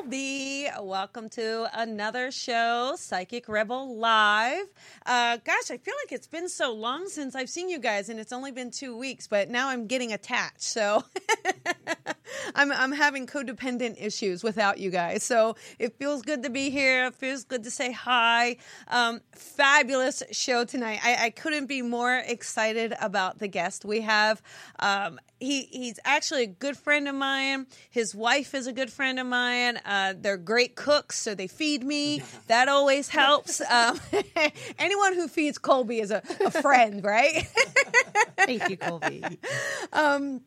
Colby. Welcome to another show, Psychic Rebel Live. Uh, gosh, I feel like it's been so long since I've seen you guys, and it's only been two weeks, but now I'm getting attached. So I'm, I'm having codependent issues without you guys. So it feels good to be here. It feels good to say hi. Um, fabulous show tonight. I, I couldn't be more excited about the guest we have. Um, he he's actually a good friend of mine. His wife is a good friend of mine. Uh, they're great cooks, so they feed me. That always helps. Um, anyone who feeds Colby is a, a friend, right? Thank you, Colby. um,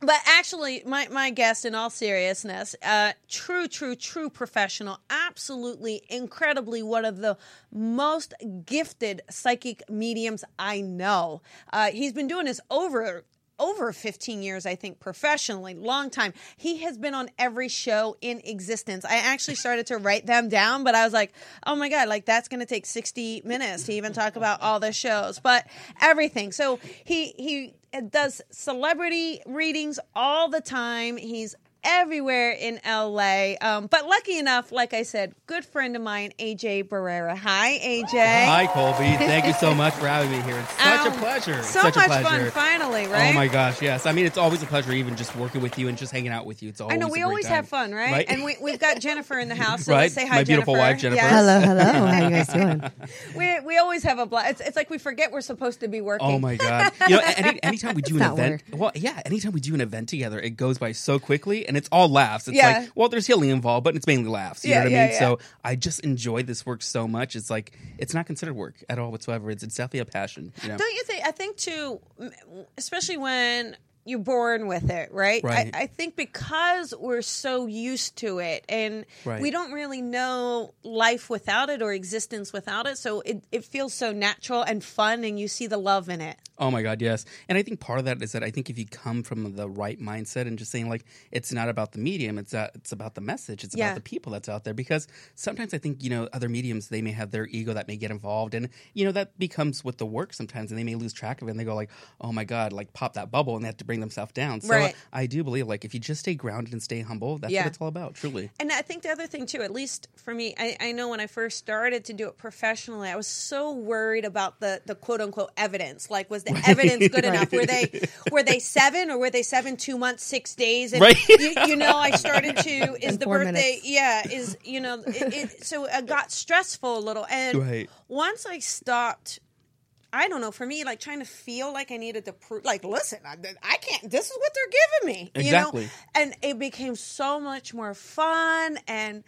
but actually, my, my guest, in all seriousness, uh, true, true, true professional, absolutely incredibly one of the most gifted psychic mediums I know. Uh, he's been doing this over over 15 years, I think, professionally, long time. He has been on every show in existence. I actually started to write them down, but I was like, oh my God, like that's going to take 60 minutes to even talk about all the shows, but everything. So he, he, does celebrity readings all the time. He's everywhere in LA. Um, but lucky enough, like I said, good friend of mine, AJ Barrera. Hi, AJ. Hi, Colby. Thank you so much for having me here. It's such Um, a pleasure. So such much a pleasure. fun, finally, right? Oh my gosh, yes. I mean, it's always a pleasure, even just working with you and just hanging out with you. It's always I know a we great always time. have fun, right? Right? And we, we've got Jennifer in the house, so Right. let's say hi, My beautiful Jennifer. wife, Jennifer. Yes. Hello, hello. How you guys doing? We, we always have a blast. It's, it's like we forget we're supposed to be working. Oh my god! You know, any, anytime we do an not event, well, yeah, anytime we do an event together, it goes by so quickly, and it's all laughs. It's Yeah. like, well, there's healing involved, but it's mainly laughs. You Yeah, know what yeah, I mean? So I just enjoy this work so much. It's like it's not considered work at all whatsoever. It's, it's definitely a passion. You know? Don't you think? I think too, especially when you're born with it, right? Right. I, I think because we're so used to it and Right. we don't really know life without it or existence without it. So it, it feels so natural and fun and you see the love in it. Oh my God, yes. And I think part of that is that I think if you come from the right mindset and just saying like it's not about the medium, it's that it's about the message, it's Yeah. about the people that's out there. Because sometimes I think you know other mediums they may have their ego that may get involved, and you know that becomes with the work sometimes, and they may lose track of it, and they go like, oh my God, like pop that bubble, and they have to bring themselves down. So Right. I do believe like if you just stay grounded and stay humble, that's Yeah. what it's all about, truly. And I think the other thing too, at least for me, I, I know when I first started to do it professionally, I was so worried about the the quote unquote evidence. Like, was the evidence good enough? Were they were they seven or were they seven two months six days? And Right. you, you know, I started to is the birthday? minutes. Yeah, is you know, it, it, so it got stressful a little. And Right. once I stopped. I don't know. For me, like trying to feel like I needed to prove, like, listen, I, I can't. This is what they're giving me, Exactly. you know. And it became so much more fun, and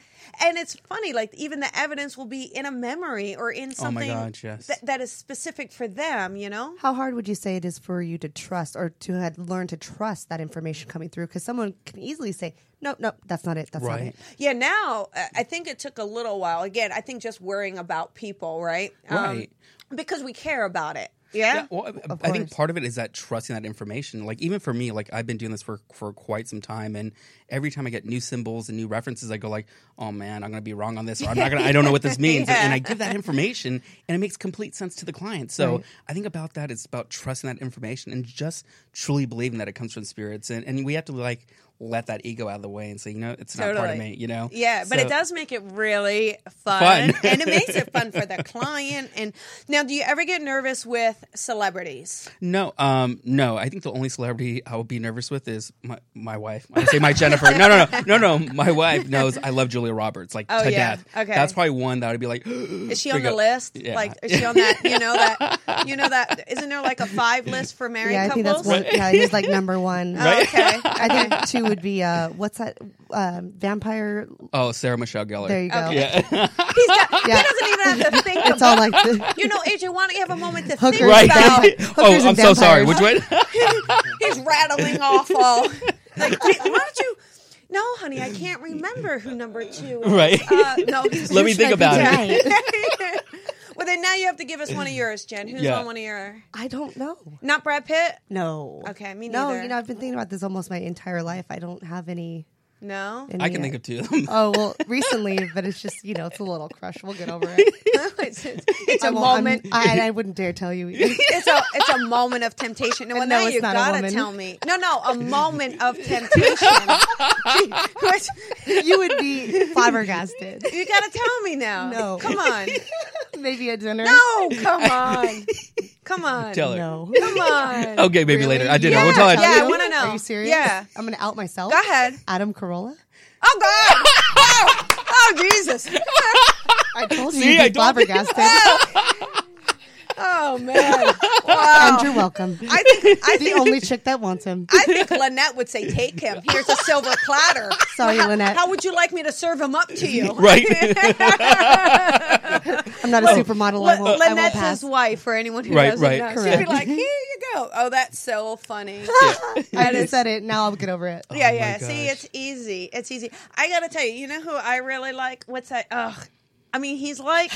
and it's funny. Like even the evidence will be in a memory or in something Oh my something God, yes. that, that is specific for them. You know. How hard would you say it is for you to trust or to had learned to trust that information coming through? Because someone can easily say, "No, no, that's not it. That's not Right. it." Yeah. Now uh, I think it took a little while. Again, I think just worrying about people, right? Um, Right. Because we care about it. Yeah. Yeah, well, I- I think part of it is that trusting that information. Like even for me, like I've been doing this for for quite some time, and every time I get new symbols and new references, I go like, "Oh man, I'm gonna be wrong on this, or I'm not gonna. I don't know what this means." Yeah. And I give that information, and it makes complete sense to the client. So Right. I think about that. It's about trusting that information and just truly believing that it comes from spirits, and and we have to like let that ego out of the way and say, you know, it's not part of me. You know. Yeah, but So- it does make it really fun, Fun. and it makes it fun for the client. And now, do you ever get nervous with celebrities? No, um, no. I think the only celebrity I would be nervous with is my, my wife. I say my Jennifer. No, no, no, no, no. My wife knows I love Julia Roberts like Oh, to yeah. death. Okay. that's probably one that I'd be like. Is she on the out. list? Yeah. Like, is she on that? You know that? You know that? Isn't there like a five list for married Yeah, I think couples? that's one. Yeah, he's like number one. Oh, okay. I think two would be uh, what's that? Um, vampire. Oh, Sarah Michelle Gellar. There you go. Okay. Yeah. He's got, Yeah. He doesn't even have to think It's about all like the, You know, AJ, why don't you have a moment to Hookers. think right. about? oh, I'm and so sorry. Which vampires. one? He's rattling off all. Like, why don't you? No, honey, I can't remember who number two is. Right. Uh, no, Let me think about it. It. well, then now you have to give us one of yours, Jen. Who's Yeah. on one of your? I don't know. Not Brad Pitt. No. Okay, me neither. No, neither. you know, I've been thinking about this almost my entire life. I don't have any. No. I can think of two of them. Oh well, recently, but it's just you know it's a little crush. We'll get over it. it's, it's, it's I a won't- I'm- moment. I, I wouldn't dare tell you. Either. it's a it's a moment of temptation. Well, No, now it's you not a gotta woman. tell me. No, no, a moment of temptation. Which- you would be flabbergasted. you gotta tell me now. No. come on. Maybe a dinner. No, come on, come on. Tell her. No. Come on. Okay, maybe later. I did. Yeah, We'll tell it. yeah, I wanna know. Are you serious? Yeah. I'm gonna out myself. Go ahead. Adam Carolla. Oh God. Oh, oh Jesus. I told you See, you'd I be flabbergasted. Oh man. Wow. and you're welcome. I think I the think only chick that wants him. I think Lynette would say, "Take him. Here's a silver platter." Sorry, how, Lynette. How would you like me to serve him up to you? Right. I'm not a supermodel. I L- won't, I won't Lynette's pass. his wife. For anyone who Right, doesn't right. know, she'd be like, "Here you. Oh, that's so funny. I just said it. Now I'll get over it. yeah, my yeah. See, it's easy. It's easy. I gotta tell you, you know who I really like? What's that? Ugh. I mean, he's like.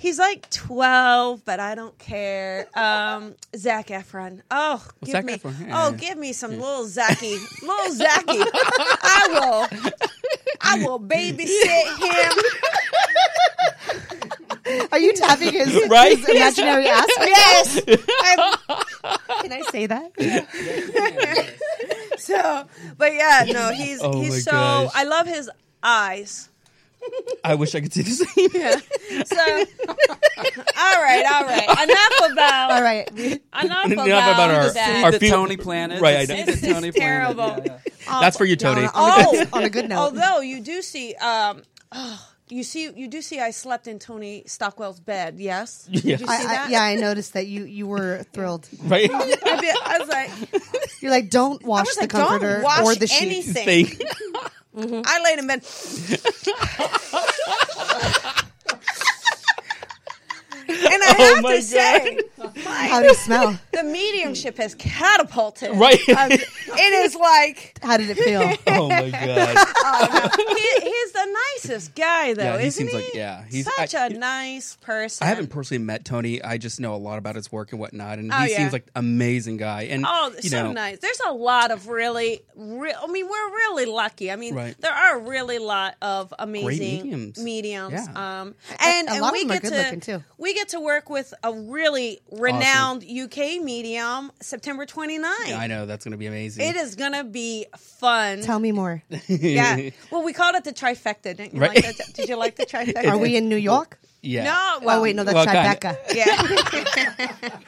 He's like twelve, but I don't care. Um, Zac Efron. Oh, give Zac me. Efron, yeah, oh, yeah. give me some little Zachy, little Zachy. I will. I will babysit him. Are you tapping his, Right? his imaginary ass? Yes. I'm- Can I say that? so, but yeah, no, he's Oh he's so. gosh. I love his eyes. I wish I could see the same. Yeah. So, all right, all right. Enough about. All right. Enough, Enough about, about our- that. our the few- Tony Planet. Right, I The know. The This Tony is Planet. terrible. Yeah, yeah. That's for you, No, Tony. on, a Oh. good, on a good note. Although you do see, um, oh, you see, you do see, I slept in Tony Stockwell's bed. Yes. Yeah. Did you see I, that? I, yeah, I noticed that you you were thrilled. Right? I, be- I was like, You're like, don't wash the like, comforter don't wash or the sheets. anything. Thing. I laid in bed. And I Oh have my to say, How do you smell? the mediumship has catapulted. Right. Um, it is like How did it feel? Oh my god. he, he's the nicest guy, though. Yeah, he isn't seems like- yeah, he's- such I- a nice person. I haven't personally met Tony. I just know a lot about his work and whatnot, and Oh, he yeah. seems like an amazing guy. And Oh, you so know, nice. There's a lot of really, real. I mean, we're really lucky. I mean, Right. there are really a lot of amazing mediums. mediums. Yeah. Um, and, a and lot we of them are get good to looking, too. we get to work with a really renowned UK medium, September 29th. I know that's going to be amazing. It is gonna be fun. Tell me more. yeah. Well, we called it the trifecta. Didn't you Right. like that? Did you like the trifecta? Are we in New York? Yeah. No. Oh, well, oh wait, no, that's Well. Tribeca. Yeah.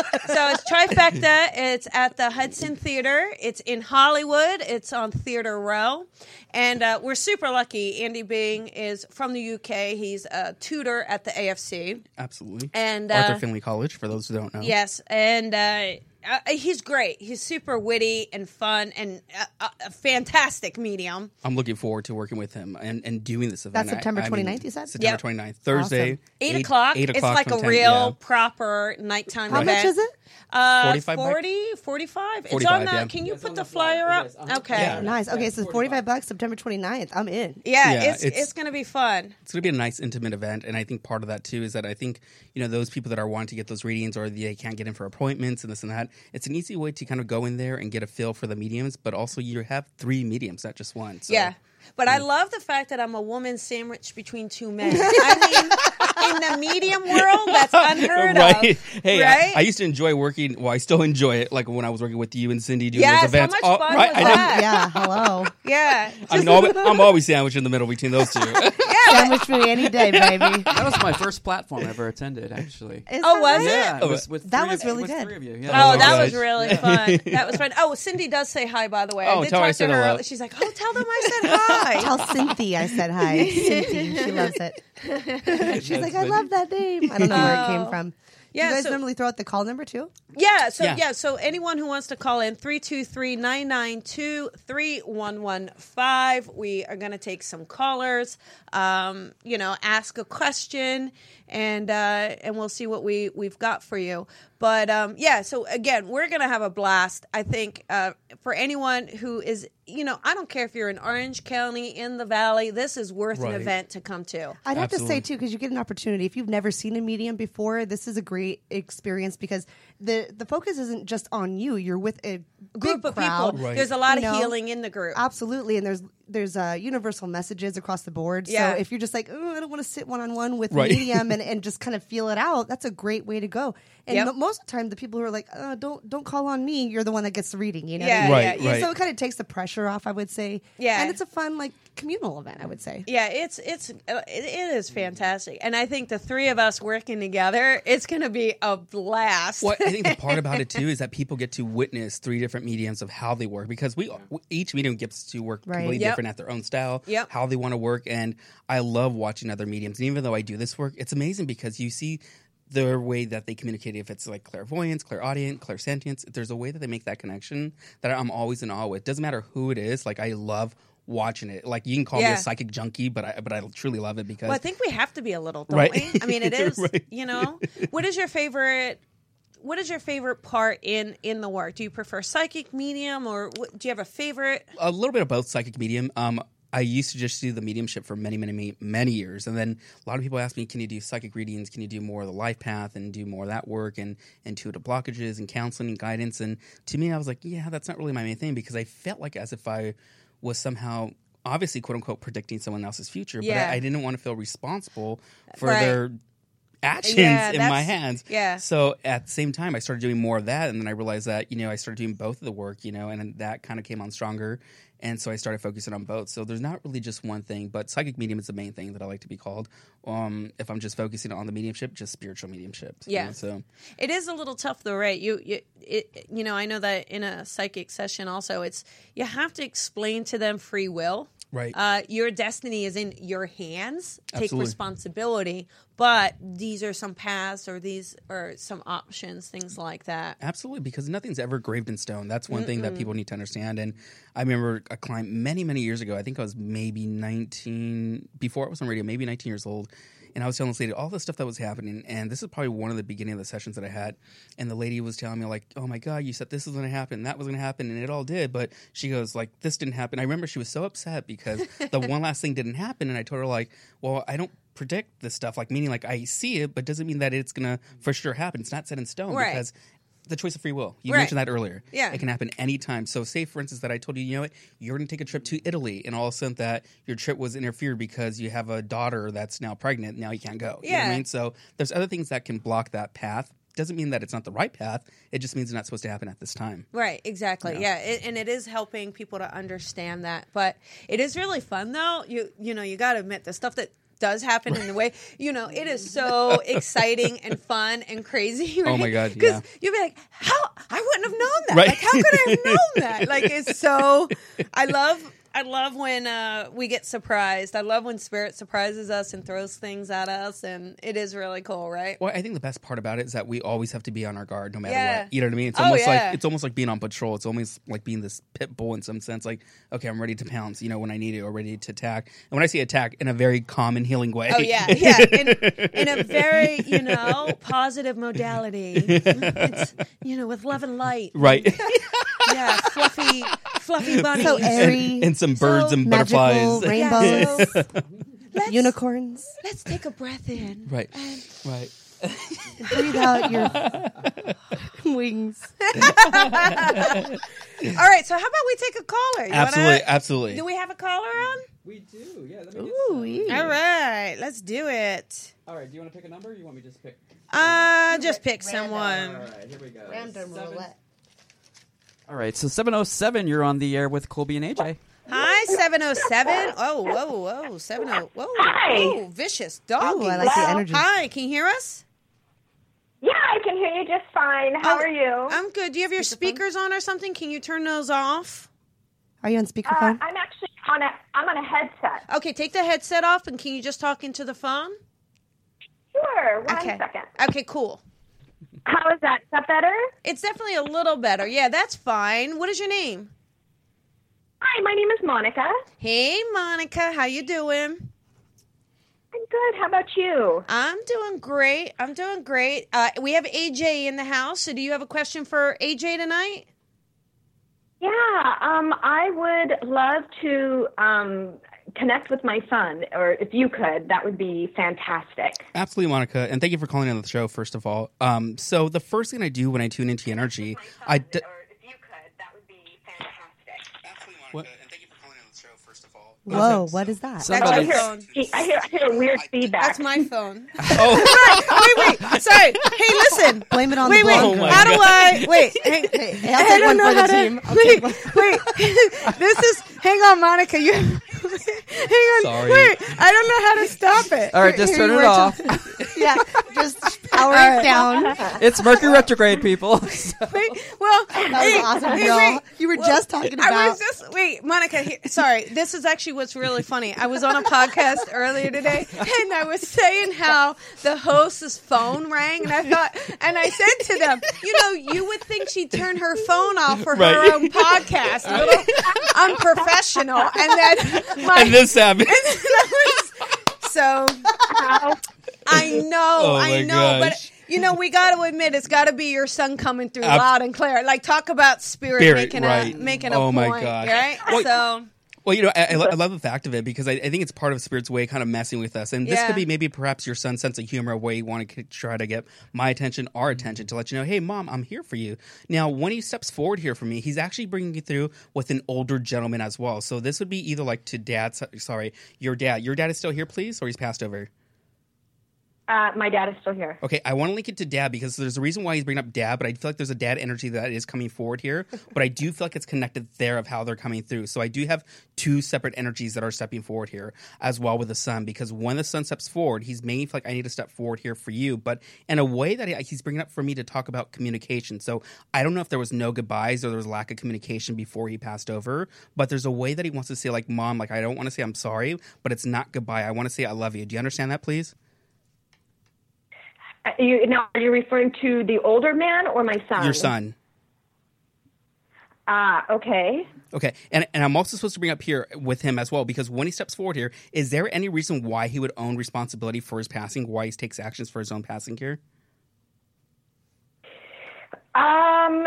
so it's Trifecta. It's at the Hudson Theater. It's in Hollywood. It's on Theater Row. And uh, we're super lucky. Andy Byng is from the UK. He's a tutor at the AFC. Absolutely. And, Arthur uh, Findlay College, for those who don't know. Yes. And uh, uh, he's great. He's super witty and fun and uh, a fantastic medium. I'm looking forward to working with him and, and doing this event. That's September I- I mean, 29th, you said? September Yep. 29th. Thursday. Awesome. Eight, o'clock. Eight o'clock. it's like from a 10, real yeah. proper nighttime How event. much is it? Uh, 45 bucks? 40, 45? It's 45, on the, yeah. can you It's put the the flyer. flyer up? Okay. Yeah. Nice. Okay, so 45 bucks, September 29th. I'm in. Yeah, Yeah, it's, it's it's- going to be fun. It's going to be a nice, intimate event. And I think part of that, too, is that I think, you know, those people that are wanting to get those readings or they can't get in for appointments and this and that, it's an easy way to kind of go in there and get a feel for the mediums. But also, you have three mediums, not just one. So. Yeah. But I love the fact that I'm a woman sandwiched between two men. I mean, in the medium world, that's unheard right. of. Hey, right? I, I used to enjoy working. Well, I still enjoy it. Like when I was working with you and Cindy doing Yes, how those events. much Oh, fun right, was I know. that? Yeah, hello. I'm, always, I'm always sandwiched in the middle between those two. Sandwich me any day, baby. That was my first platform I ever attended, actually. Is Oh, was right? it? Yeah, Oh, it was with that three was of- really with good. Three of you. Oh, Yeah. that gosh. was really fun. That was fun. Oh, Cindy does say hi, by the way. Oh, I did tell talk I to her. hello. She's like, oh, tell them I said hi. Tell Cynthia I said hi. Cynthia, she loves it. She's like, I love that name. I don't know where it came oh. from. Do Yeah, you guys so- normally throw out the call number too? Yeah, so yeah. Yeah. so anyone who wants to call in 323-992-3115. We are going to take some callers. Um, you know, ask a question and uh and we'll see what we we've got for you. But um yeah, so again, we're going to have a blast. I think uh for anyone who is, you know, I don't care if you're in Orange County in the valley, this is worth an event to come to. I'd have to say too, because you get an opportunity. If you've never seen a medium before, this is a great experience because the the focus isn't just on you. You're with a Group big of crowd. people. Right. There's a lot You of know, healing in the group. Absolutely, and there's there's uh, universal messages across the board. Yeah. So if you're just like, oh, I don't want to sit one on one with Right. medium and, and just kind of feel it out, that's a great way to go. And Yep. mo- most of the time, the people who are like, uh, don't don't call on me, you're the one that gets the reading. You know, Yeah, Right, yeah, right. So it kind of takes the pressure off, I would say. Yeah. and it's a fun like communal event, I would say. Yeah, it's it's uh, it, it is fantastic, and I think the three of us working together, it's going to be a blast. Well, I think the part about it too is that people get to witness three different mediums of how they work because we each medium gets to work Right. completely Yep. different at their own style, Yep. how they want to work, and I love watching other mediums. And even though I do this work, it's amazing because you see the way that they communicate. If it's like clairvoyance, clairaudient, clairsentience, if there's a way that they make that connection that I'm always in awe with. Doesn't matter who it is. Like I love watching it. Like you can call me a psychic junkie, but I but I truly love it because well, I think we have to be a little, don't Right. we? I mean, it is. Right. You know, what is your favorite? What is your favorite part in in the work? Do you prefer psychic medium, or what, do you have a favorite? a little bit of both psychic medium. Um, I used to just do the mediumship for many, many, many, many years, and then a lot of people ask me, "Can you do psychic readings? Can you do more of the life path and do more of that work and intuitive blockages and counseling and guidance?" And to me, I was like, "Yeah, that's not really my main thing because I felt like as if I was somehow." Obviously, quote unquote, predicting someone else's future, Yeah. but I, I didn't want to feel responsible for Right. their actions Yeah, in my hands. yeah. So at the same time, I started doing more of that, and then I realized that you know I started doing both of the work, you know, and that kind of came on stronger, and so I started focusing on both. So there's not really just one thing, but psychic medium is the main thing that I like to be called. Um, if I'm just focusing on the mediumship, just spiritual mediumship. you Yeah. know, so It is a little tough though, right? You you it, you know, I know that in a psychic session also, it's you have to explain to them free will. Right. Uh, your destiny is in your hands. Take Absolutely. responsibility, but these are some paths or these are some options, things like that. Absolutely, because nothing's ever graved in stone. That's one thing that people need to understand. And I remember a client many, many years ago. I think I was maybe 19, before I was on radio, maybe 19 years old. And I was telling this lady all the stuff that was happening. And this is probably one of the beginning of the sessions that I had. And the lady was telling me, like, oh my God, you said this was going to happen, that was going to happen. And it all did. But she goes, like, this didn't happen. I remember she was so upset because the one last thing didn't happen. And I told her, like, well, I don't predict this stuff, like, meaning, like, I see it, but doesn't mean that it's going to for sure happen. It's not set in stone Right. because the choice of free will. You Right. mentioned that earlier. Yeah. It can happen anytime. So say for instance that I told you, you know what, you're gonna take a trip to Italy and all of a sudden that your trip was interfered because you have a daughter that's now pregnant, now you can't go. You know what Yeah. I mean? So there's other things that can block that path. Doesn't mean that it's not the right path. It just means it's not supposed to happen at this time. Right, exactly. Yeah, it, and it is helping people to understand that. But it is really fun, though. You you know, you got to admit the stuff that does happen in the way. You know, it is so exciting and fun and crazy. Right? Oh my God, Because yeah. you'd be like, "How I wouldn't have known that. Right. Like, how could I have known that? Like, it's so. I love." I love when uh, we get surprised. I love when spirit surprises us and throws things at us, and it is really cool, right? Well, I think the best part about it is that we always have to be on our guard no matter Yeah. what. You know what I mean? It's Oh, almost yeah. like it's almost like being on patrol. It's almost like being this pit bull in some sense. Like, okay, I'm ready to pounce, you know, when I need it or ready to attack. And when I say attack in a very calm and healing way. Oh yeah, yeah, in, in a very you know positive modality. It's, you know, with love and light. right. Yeah, fluffy, fluffy bunnies. So airy, and some birds and magical, butterflies. rainbows, Yeah, let's, unicorns. Let's take a breath in. Right. Right. Breathe out your wings. All right, so how about we take a caller? You Absolutely. Wanna, Absolutely. do we have a caller on? We do, yeah. Let me Ooh, yeah. All right, let's do it. All right, do you want to pick a number or you want me to just pick? Uh, just pick All someone. right, here we go. Random Seven- roulette. All right, so 707, you're on the air with Colby and AJ. Hi, 707. Oh, whoa, whoa, 70. Whoa, Hi. whoa, vicious doggy. Ooh, I like the energy. Hi, can you hear us? Yeah, I can hear you just fine. How Oh, are you? I'm good. Do you have your speakers on or something? Can you turn those off? Are you on Uh, speakerphone? I'm actually on a I'm on a headset. Okay, take the headset off and can you just talk into the phone? Sure. One Okay. second. Okay, cool. How is that? Is that better? It's definitely a little better. Yeah, that's fine. What is your name? Hi, my name is Monica. Hey, Monica. How you doing? I'm good. How about you? I'm doing great. I'm doing great. Uh, we have AJ in the house. So, do you have a question for AJ tonight? Yeah, um, I would love to um, connect with my son, or if you could, that would be fantastic. Absolutely, Monica, and thank you for calling in the show. First of all, um, so the first thing I do when I tune into energy, I d- or if you could, that would be fantastic. Absolutely, What? and thank you for calling in the show. First of all, Whoa, what is that? That's I hear. I hear, I hear weird feedback. That's my phone. oh, wait, wait. Sorry. Hey, listen. Blame it on Wait, the wait. Oh blonde my girl. How do oh I? Wait. Hang, Hey, I'll I take don't one know for the how to. team. I'll Wait, one. wait. this is. Hang on, Monica. You. hang on. Sorry. Wait. I don't know how to stop it. All right, just Here turn it are. off. yeah, just power right. down. it's Mercury retrograde, people. Wait, well, That hey, was awesome, hey, girl. wait. You were Well, just talking about. I was just wait, Monica. Here, sorry, this is actually what's really funny. I was on a podcast earlier today, and I was saying how the host's phone rang, and I thought, and I said to them, you know, you would think she'd turn her phone off for Right. her own podcast, a little unprofessional, and then my and this happened. so I know, Oh I my know, but you know, we got to admit, it's got to be your son coming through loud and clear. Like talk about spirit, Spirit, making right. a making a Oh my point, gosh. right? Well, so Well, you know, I, I lo- I love the fact of it because I, I think it's part of Spirit's way, kind of messing with us. And this Yeah. could be maybe perhaps your son's sense of humor, where you want to try to get my attention, our attention, to let you know, hey, mom, I'm here for you. Now, when he steps forward here for me, he's actually bringing you through with an older gentleman as well. So this would be either like to dad, sorry, your dad. Your dad is still here, please, or he's passed over. Uh, my dad is still here. Okay, I want to link it to dad because there's a reason why he's bringing up dad, but I feel like there's a dad energy that is coming forward here. But I do feel like it's connected there of how they're coming through. So I do have two separate energies that are stepping forward here as well with the son because when the son steps forward, he's making me feel like I need to step forward here for you, but in a way that he's bringing up for me to talk about communication. So I don't know if there was no goodbyes or there was lack of communication before he passed over, but there's a way that he wants to say like, mom, like I don't want to say I'm sorry, but it's not goodbye. I want to say I love you. Do you understand that, please? Uh, you, now, are you referring to the older man or my son? Your son. Ah, okay. Okay, and and I'm also supposed to bring up here with him as well because when he steps forward here, is there any reason why he would own responsibility for his passing? Why he takes actions for his own passing here? Um,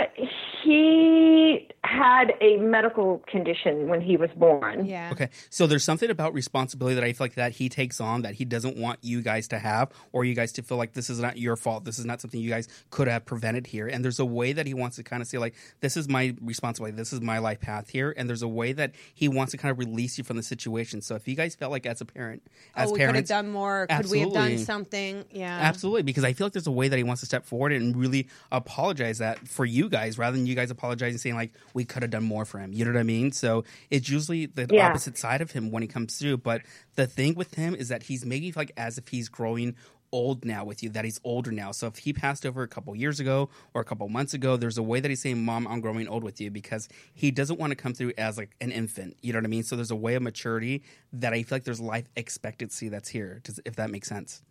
he had a medical condition when he was born. yeah, Okay, so there's something about responsibility that I feel like that he takes on that he doesn't want you guys to have, or you guys to feel like this is not your fault. This is not something you guys could have prevented here. And there's a way that he wants to kind of say like, this is my responsibility. This is my life path here. And there's a way that he wants to kind of release you from the situation. So if you guys felt like as a parent, as oh, we could have parents, done more. Could we have done something? Yeah, Absolutely, because I feel like there's a way that he wants to step forward and really apologize that for you guys, rather than you guys apologizing saying like we could have done more for him. You know what I mean? So it's usually the Yeah. opposite side of him when he comes through. But the thing with him is that he's making it like as if he's growing old now with you, that he's older now. So if he passed over a couple years ago or a couple months ago, there's a way that he's saying, "Mom, I'm growing old with you," because he doesn't want to come through as like an infant. You know what I mean? So there's a way of maturity that I feel like there's life expectancy that's here. Does, if that makes sense.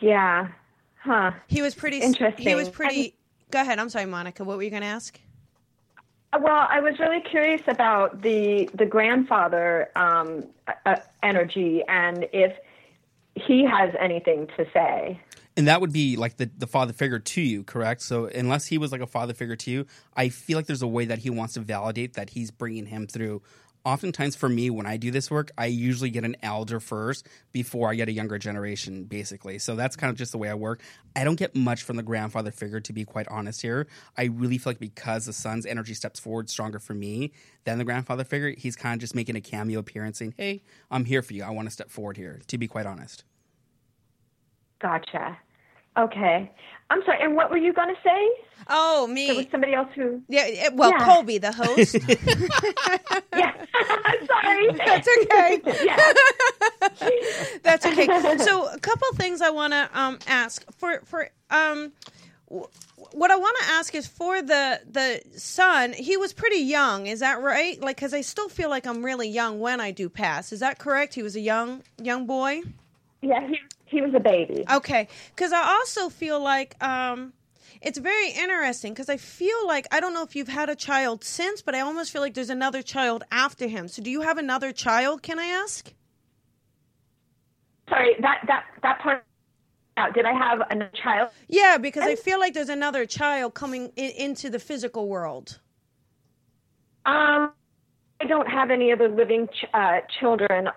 Yeah. Huh. he was pretty. Interesting. He was pretty. Go ahead. I'm sorry, Monica. What were you going to ask? Well, I was really curious about the the grandfather um, uh, energy and if he has anything to say. And that would be like the, the father figure to you, correct? So unless he was like a father figure to you, I feel like there's a way that he wants to validate that he's bringing him through. Oftentimes for me, when I do this work, I usually get an elder first before I get a younger generation, basically. So that's kind of just the way I work. I don't get much from the grandfather figure, to be quite honest here. I really feel like because the son's energy steps forward stronger for me than the grandfather figure, he's kind of just making a cameo appearance saying, hey, I'm here for you. I want to step forward here, to be quite honest. Gotcha. Okay. I'm sorry. And what were you going to say? Oh, me. There was me. somebody else who. Yeah. Well, Yeah. Colby, the host. Yeah. I'm Sorry. That's okay. yeah. That's okay. So, a couple things I want to um, ask for for um, w- what I want to ask is for the the son. He was pretty young. Is that right? Like, because I still feel like I'm really young when I do pass. Is that correct? He was a young young boy. Yeah, he, he was a baby. Okay, because I also feel like um, it's very interesting because I feel like I don't know if you've had a child since, but I almost feel like there's another child after him. So, do you have another child? Can I ask? Sorry, that that that part. Out. Did I have a child? Yeah, because I feel like there's another child coming in, into the physical world. Um, I don't have any other living ch- uh, children.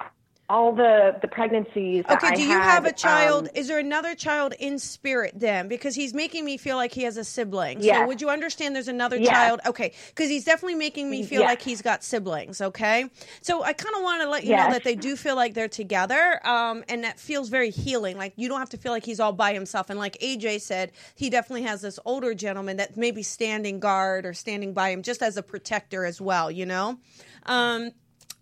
All the the pregnancies. Okay, do you had, have a child? um, Is there another child in spirit then? Because he's making me feel like he has a sibling. So would you understand there's another Yes. child? Okay, because he's definitely making me feel Yes. like he's got siblings. Okay, so I kind of want to let you know that they do feel like they're together, um, and that feels very healing. Like you don't have to feel like he's all by himself. And like AJ said, he definitely has this older gentleman that may be standing guard or standing by him just as a protector as well. You know. Um,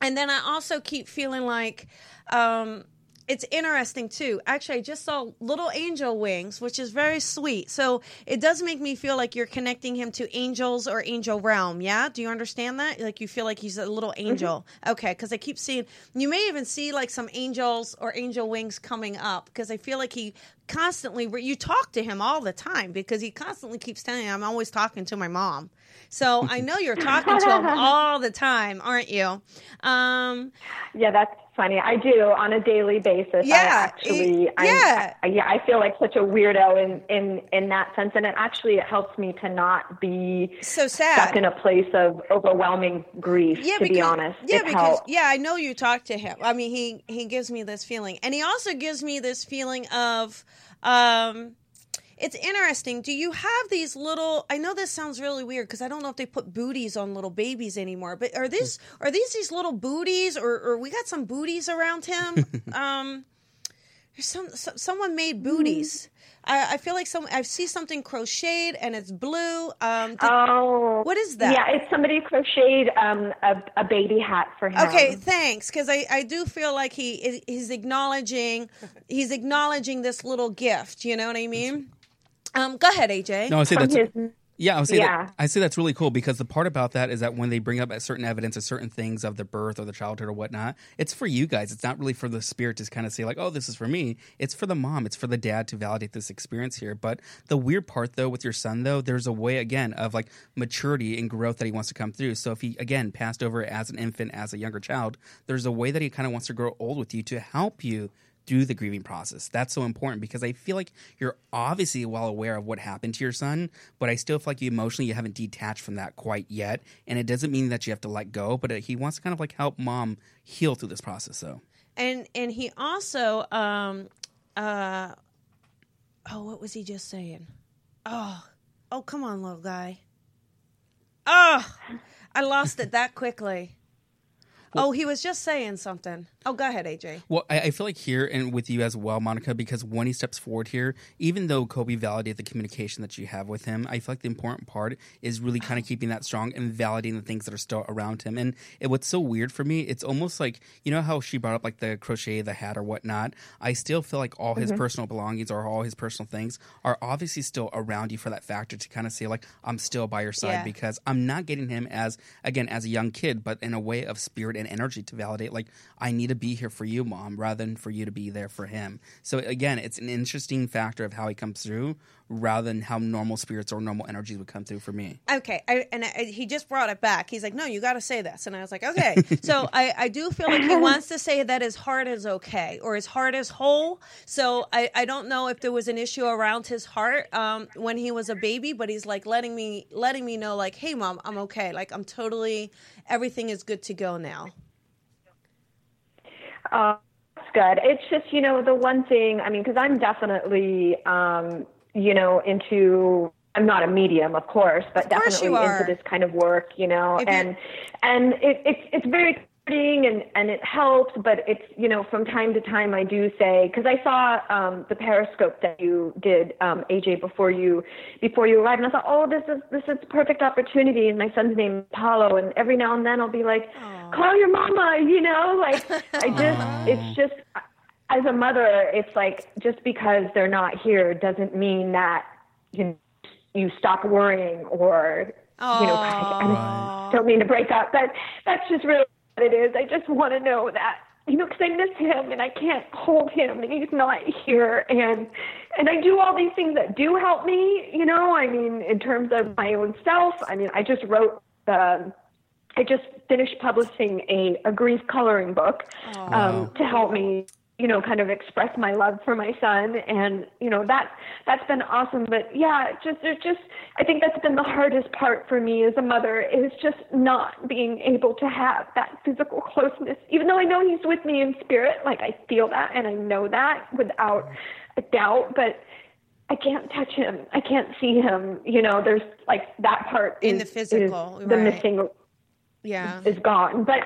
and then I also keep feeling like um, it's interesting too. Actually, I just saw little angel wings, which is very sweet. So it does make me feel like you're connecting him to angels or angel realm. Yeah, do you understand that? Like you feel like he's a little angel. Okay, because I keep seeing. You may even see like some angels or angel wings coming up because I feel like he constantly. You talk to him all the time because he constantly keeps telling you, "I'm always talking to my mom." So I know you're talking to him all the time, aren't you? Um, Yeah, that's funny. I do on a daily basis. Yeah, I actually. it- yeah. I, yeah, I feel like such a weirdo in in in that sense, and it actually it helps me to not be so stuck sad. in a place of overwhelming grief. yeah, to because, be honest, Yeah, it because yeah, I know you talk to him. I mean, he he gives me this feeling, and he also gives me this feeling of. um it's interesting. Do you have these little? I know this sounds really weird because I don't know if they put booties on little babies anymore. But are these are these these little booties, or, or we got some booties around him? um, there's some, some someone made booties. I, I feel like some I see something crocheted and it's blue. Um, did- Oh, What is that? Yeah, it's somebody crocheted um, a, a baby hat for him. Okay, thanks. Because I, I do feel like he he's acknowledging he's acknowledging this little gift. You know what I mean? Um, go ahead, AJ. No, I say From that's his, yeah. I would say Yeah. that I say that's really cool because the part about that is that when they bring up certain evidence of certain things of the birth or the childhood or whatnot, it's for you guys. It's not really for the spirit to kind of say like, oh, this is for me. It's for the mom. It's for the dad to validate this experience here. But the weird part though with your son though, there's a way again of like maturity and growth that he wants to come through. So if he again passed over as an infant, as a younger child, there's a way that he kind of wants to grow old with you to help you through the grieving process. That's so important because I feel like you're obviously well aware of what happened to your son, but I still feel like you emotionally you haven't detached from that quite yet. And it doesn't mean that you have to let go, but he wants to kind of like help mom heal through this process. So and and he also um uh oh what was he just saying oh oh come on little guy oh i lost it that quickly oh he was just saying something oh go ahead aj Well, I, I feel like here and with you as well, Monica, because when he steps forward here, even though Kobe validated the communication that you have with him, I feel like the important part is really kind of keeping that strong and validating the things that are still around him. And it, what's so weird for me, it's almost like you know how she brought up like the crochet, the hat, or whatnot. I still feel like all his mm-hmm. personal belongings or all his personal things are obviously still around you for that factor to kind of say like I'm still by your side Yeah. because I'm not getting him as again as a young kid, but in a way of spirit and energy to validate like I need to be here for you, mom, rather than for you to be there for him. So again, it's an interesting factor of how he comes through rather than how normal spirits or normal energies would come through for me. okay I, and I, he just brought it back. He's like no you got to say this. And i was like okay. So I, I do feel like he wants to say that his heart is okay or his heart is whole. So i, I don't know if there was an issue around his heart um, when he was a baby but he's like letting me letting me know like hey mom i'm okay. Like i'm totally everything is good to go now Uh, that's good. It's just, you know, the one thing, I mean, because I'm definitely, um, you know, into, I'm not a medium, of course, but course definitely into this kind of work, you know, If and, and it, it's, it's very and and it helps but it's you know from time to time i do say because i saw um the periscope that you did um aj before you before you arrived and i thought oh this is this is perfect opportunity and my son's name is paulo and every now and then i'll be like call your mama you know like i just it's just as a mother it's like just because they're not here doesn't mean that you you stop worrying or you know I, I don't mean to break up but that's just really it is. I just want to know that you know because i miss him and i can't hold him and he's not here. And and i do all these things that do help me you know i mean in terms of my own self. I mean i just wrote um I just finished publishing a, a grief coloring book um, to help me, you know, kind of express my love for my son, and you know that that's been awesome. But yeah, just there's just I think that's been the hardest part for me as a mother is just not being able to have that physical closeness. Even though I know he's with me in spirit, like I feel that and I know that without a doubt, but. I can't touch him. I can't see him. You know, there's like that part In is- the physical, is the missing Yeah. is gone. But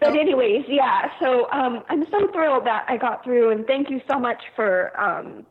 but anyways, yeah. So um, I'm so thrilled that I got through, and thank you so much for um,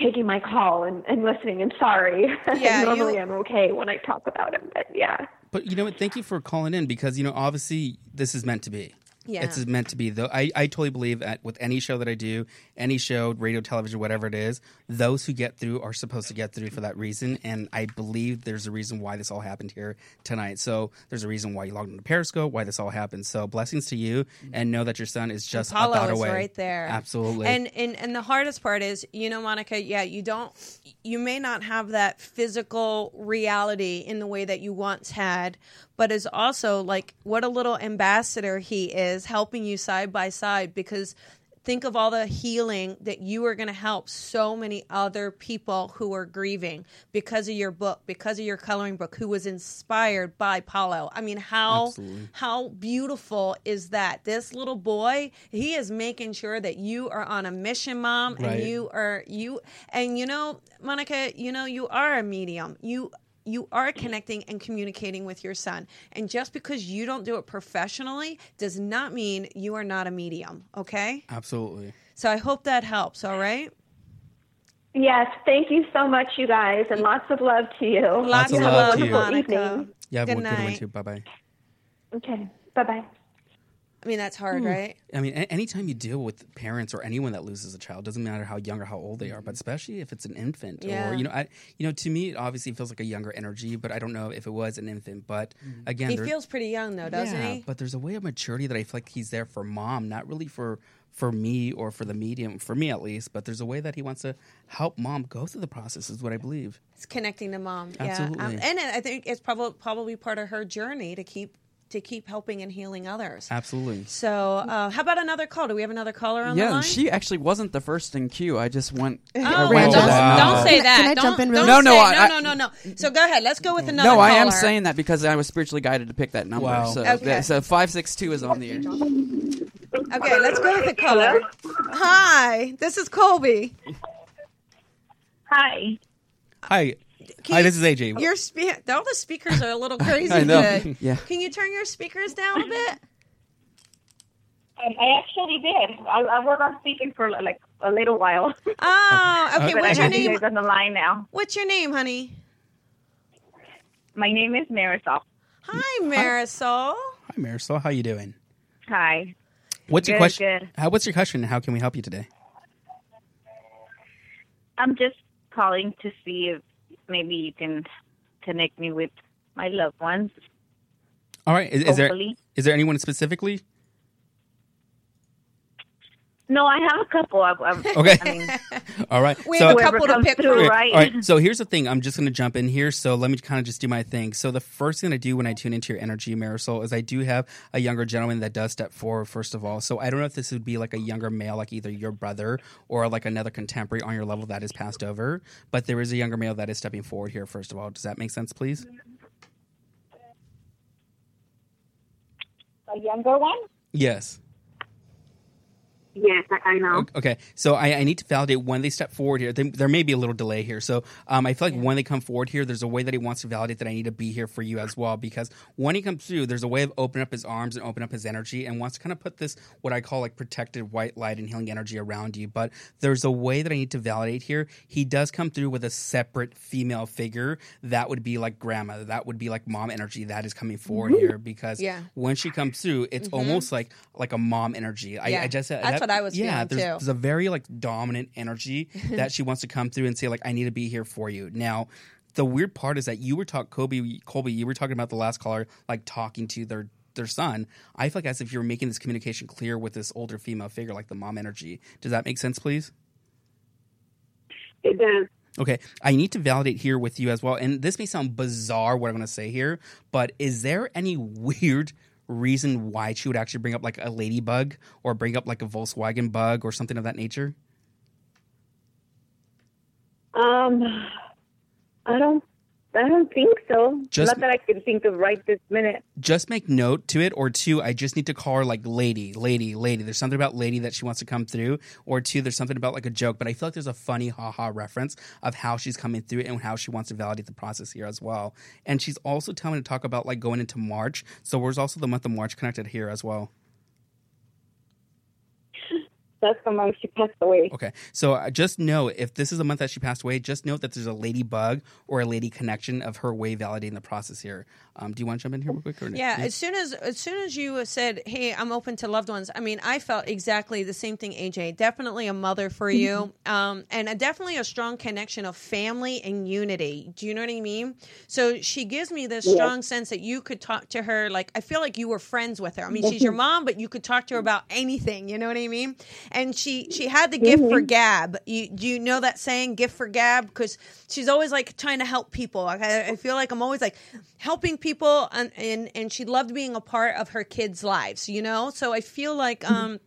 taking my call and, and listening. I'm sorry. Yeah, Normally you- I'm okay when I talk about him, but yeah. But you know what? Thank you for calling in because you know obviously this is meant to be. Yeah. It's meant to be. Though I, I totally believe that with any show that I do, any show, radio, television, whatever it is, those who get through are supposed to get through for that reason. And I believe there's a reason why this all happened here tonight. So there's a reason why you logged into Periscope, why this all happened. So blessings to you, and know that your son is just a Paulo thought away. right there. Absolutely. And and and the hardest part is, you know, Monica, yeah, you don't you may not have that physical reality in the way that you once had, but is also like what a little ambassador he is helping you side by side because think of all the healing that you are going to help so many other people who are grieving because of your book, because of your coloring book, who was inspired by Paulo. I mean, how Absolutely. how beautiful is that? This little boy, he is making sure that you are on a mission, mom, and you are you and you know, Monica, you know you are a medium. You you are connecting and communicating with your son. And just because you don't do it professionally does not mean you are not a medium, okay? Absolutely. So I hope that helps, all right? Yes, thank you so much, you guys, and lots of love to you. Lots of of love love, to you. Monica. Evening. Yeah, have Good a good one night. too. Bye bye. Okay, bye bye. I mean, that's Hmm. hard, right? I mean, a- anytime you deal with parents or anyone that loses a child, doesn't matter how young or how old they are, but especially if it's an infant Yeah. or you know, I, you know, to me, it obviously feels like a younger energy, but I don't know if it was an infant. But again, He there- feels pretty young though, doesn't yeah, he? but there's a way of maturity that I feel like he's there for mom, not really for for me or for the medium, for me at least. But there's a way that he wants to help mom go through the process, is what I believe. It's connecting to mom. Absolutely. Yeah. Um, and I think it's probably probably part of her journey to keep to keep helping and healing others. Absolutely. So, uh, how about another call? Do we have another caller on the line? and she actually wasn't the first in queue. I just went. Oh, I well, went don't, that Wow. don't say Can I- that. can I don't, jump in really don't No, say, no, no, I- no, no, no. So go ahead. Let's go with another. No, I am saying that because I was spiritually guided to pick that number. Wow. So, Okay. so five six two is on the air. Okay, let's go with the caller. Hi, this is Colby. Hi. Hi, Can hi. you- This is AJ. Your spe- all the speakers are a little crazy I know. today. Yeah. Can you turn your speakers down a bit? Um, I actually did. I, I was on speaking for like a little while, Oh, okay. but What's I your have you name? guys on the line now. What's your name, honey? My name is Marisol. Hi, Marisol. Hi, Marisol. How you doing? Hi. What's your Good, question? good. How, what's your question? How can we help you today? I'm just calling to see if maybe you can connect me with my loved ones. All right. Is, is there is there anyone specifically? No, I have a couple. I, I, Okay. I mean, All right. We so, have a couple to comes pick through, right? All right. So here's the thing. I'm just going to jump in here. So let me kind of just do my thing. So the first thing I do when I tune into your energy, Marisol, is I do have a younger gentleman that does step forward. First of all, so I don't know if this would be like a younger male, like either your brother or like another contemporary on your level that is passed over. But there is a younger male that is stepping forward here. First of all, does that make sense, please? a younger one. Yes. Yes, I, I know. Okay, so I, I need to validate when they step forward here. There, there may be a little delay here. So um, I feel like when they come forward here, there's a way that he wants to validate that I need to be here for you as well. Because when he comes through, there's a way of opening up his arms and open up his energy and wants to kind of put this, what I call like protected white light and healing energy around you. But there's a way that I need to validate here. He does come through with a separate female figure. That would be like grandma. That would be like mom energy that is coming forward here. Because Yeah. when she comes through, it's almost like like a mom energy. I, Yeah. I just That's that- what I was yeah, feeling, there's, too. there's a very like dominant energy that she wants to come through and say like I need to be here for you. Now, the weird part is that you were talking Kobe Colby, you were talking about the last caller like talking to their their son. I feel like as if you were making this communication clear with this older female figure, like the mom energy. Does that make sense, please? It does. Okay, I need to validate here with you as well. And this may sound bizarre what I'm going to say here, but is there any weird reason why she would actually bring up like a ladybug or bring up like a Volkswagen bug or something of that nature? Um, I don't. I don't think so. Just- Not that I can think of right this minute. just make note to it or two i just need to call her like lady lady lady there's something about lady that she wants to come through or two there's something about like a joke but i feel like there's a funny haha reference of how she's coming through and how she wants to validate the process here as well and she's also telling me to talk about like going into march so there's also the month of march connected here as well That's the month she passed away. Okay, so uh, just know if this is a month that she passed away, just note that there's a ladybug or a lady connection of her way validating the process here. Um, do you want to jump in here real quick? Or no? Yeah, as soon as as soon as you said, "Hey, I'm open to loved ones," I mean, I felt exactly the same thing. AJ, definitely a mother for you, um, and a, definitely a strong connection of family and unity. Do you know what I mean? So she gives me this strong sense that you could talk to her. Like I feel like you were friends with her. I mean, she's your mom, but you could talk to her about anything. You know what I mean? And she she had the gift for gab. You, do you know that saying, "Gift for gab"? Because she's always like trying to help people. Like, I, I feel like I'm always like helping people, and, and and she loved being a part of her kids' lives. You know, so I feel like um,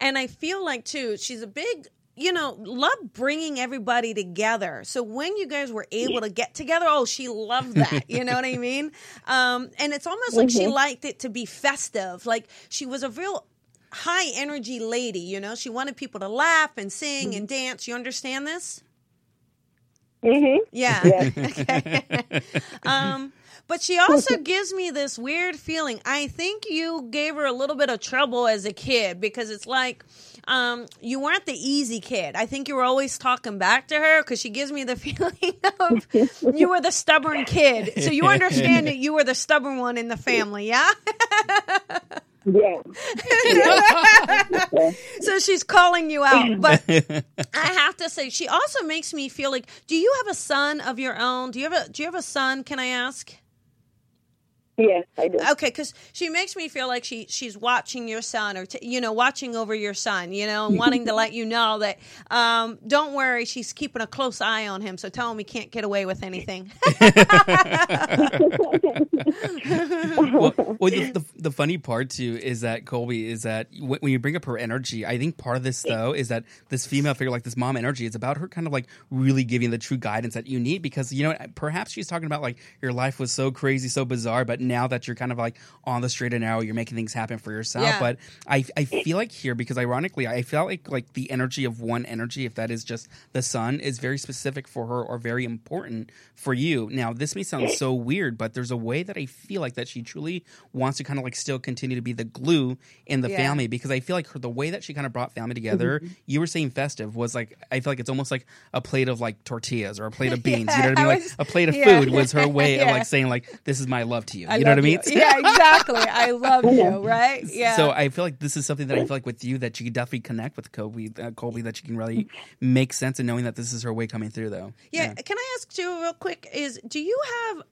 and I feel like too, she's a big. You know, love bringing everybody together. So when you guys were able to get together, oh, she loved that. You know what I mean? Um, and it's almost like she liked it to be festive. Like she was a real high energy lady, you know. She wanted people to laugh and sing and dance. You understand this? Mm-hmm. Yeah. okay. um, but she also gives me this weird feeling. I think you gave her a little bit of trouble as a kid because it's like um, you weren't the easy kid. I think you were always talking back to her because she gives me the feeling of you were the stubborn kid. So you understand that you were the stubborn one in the family, yeah? Yeah. so she's calling you out. But I have to say, she also makes me feel like. Do you have a son of your own? Do you have a Do you have a son? Can I ask? Yes, I do. Okay, because she makes me feel like she she's watching your son, or t- you know, watching over your son, you know, and wanting to let you know that um, don't worry, she's keeping a close eye on him. So tell him he can't get away with anything. well, well the, the, the funny part too is that Colby is that when, when you bring up her energy, I think part of this though is that this female figure, like this mom energy, is about her kind of like really giving the true guidance that you need because you know perhaps she's talking about like your life was so crazy, so bizarre, but now that you're kind of like on the straight and narrow, you're making things happen for yourself. Yeah. But I I feel like here because ironically, I felt like like the energy of one energy, if that is just the sun, is very specific for her or very important for you. Now this may sound so weird, but there's a way that I feel like that she truly wants to kind of like still continue to be the glue in the Yeah. family because I feel like her the way that she kind of brought family together. Mm-hmm. You were saying festive was like I feel like it's almost like a plate of like tortillas or a plate of beans. you know what I I mean? Like was- a plate of yeah. food was her way of like saying like this is my love to you. I you know what I love mean? Yeah, exactly. I love you, right? Yeah. So I feel like this is something that I feel like with you that you can definitely connect with Kobe, uh, Colby that you can really make sense in knowing that this is her way coming through though. Yeah, can I ask you real quick? Is do you have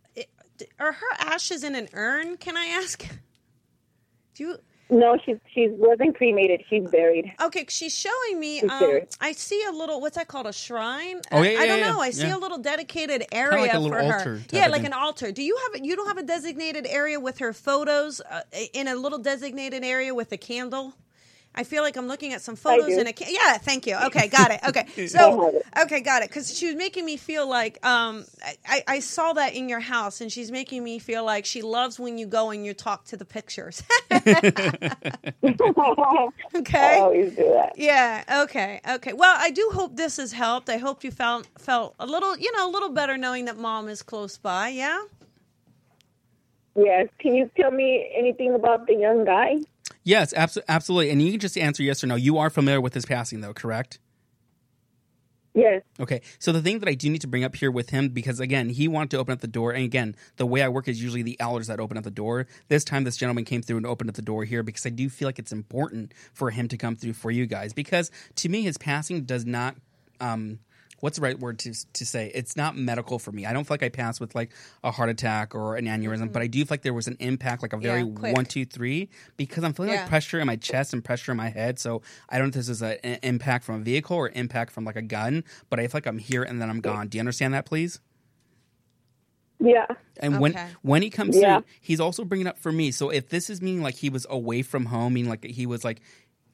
are her ashes in an urn? Can I ask? Do you? No, she's she wasn't cremated. She's buried. Okay, she's showing me. She's Um. I see a little. What's that called? A shrine? Oh, yeah, I, I don't yeah, know. I see a little dedicated area like a little for her. altar type Yeah, like an altar. Do you have? You don't have a designated area with her photos uh, in a little designated area with a candle. I feel like I'm looking at some photos and I can't. Yeah, thank you. Okay, got it. Okay, so okay, got it. Because she was making me feel like um, I- I, I saw that in your house, and she's making me feel like she loves when you go and you talk to the pictures. okay. I always do that. Yeah. Okay. Okay. Well, I do hope this has helped. I hope you felt felt a little, you know, a little better knowing that mom is close by. Yeah. Yes. Can you tell me anything about the young guy? Yes, abso- absolutely. And you can just answer yes or no. You are familiar with his passing, though, correct? Yes. Okay, so the thing that I do need to bring up here with him, because again, he wanted to open up the door, and again, the way I work is usually the elders that open up the door. This time, this gentleman came through and opened up the door here because I do feel like it's important for him to come through for you guys. Because to me, his passing does not. Um, What's the right word to to say? It's not medical for me. I don't feel like I passed with like a heart attack or an aneurysm, but I do feel like there was an impact, like a very Mm-hmm. Yeah, one, two, three, because I'm feeling Yeah. like pressure in my chest and pressure in my head. So I don't know if this is a- an impact from a vehicle or impact from like a gun, but I feel like I'm here and then I'm gone. Do you understand that, please? Yeah. And when Okay. when he comes Yeah. through, he's also bringing up for me. So if this is meaning like he was away from home, meaning like he was like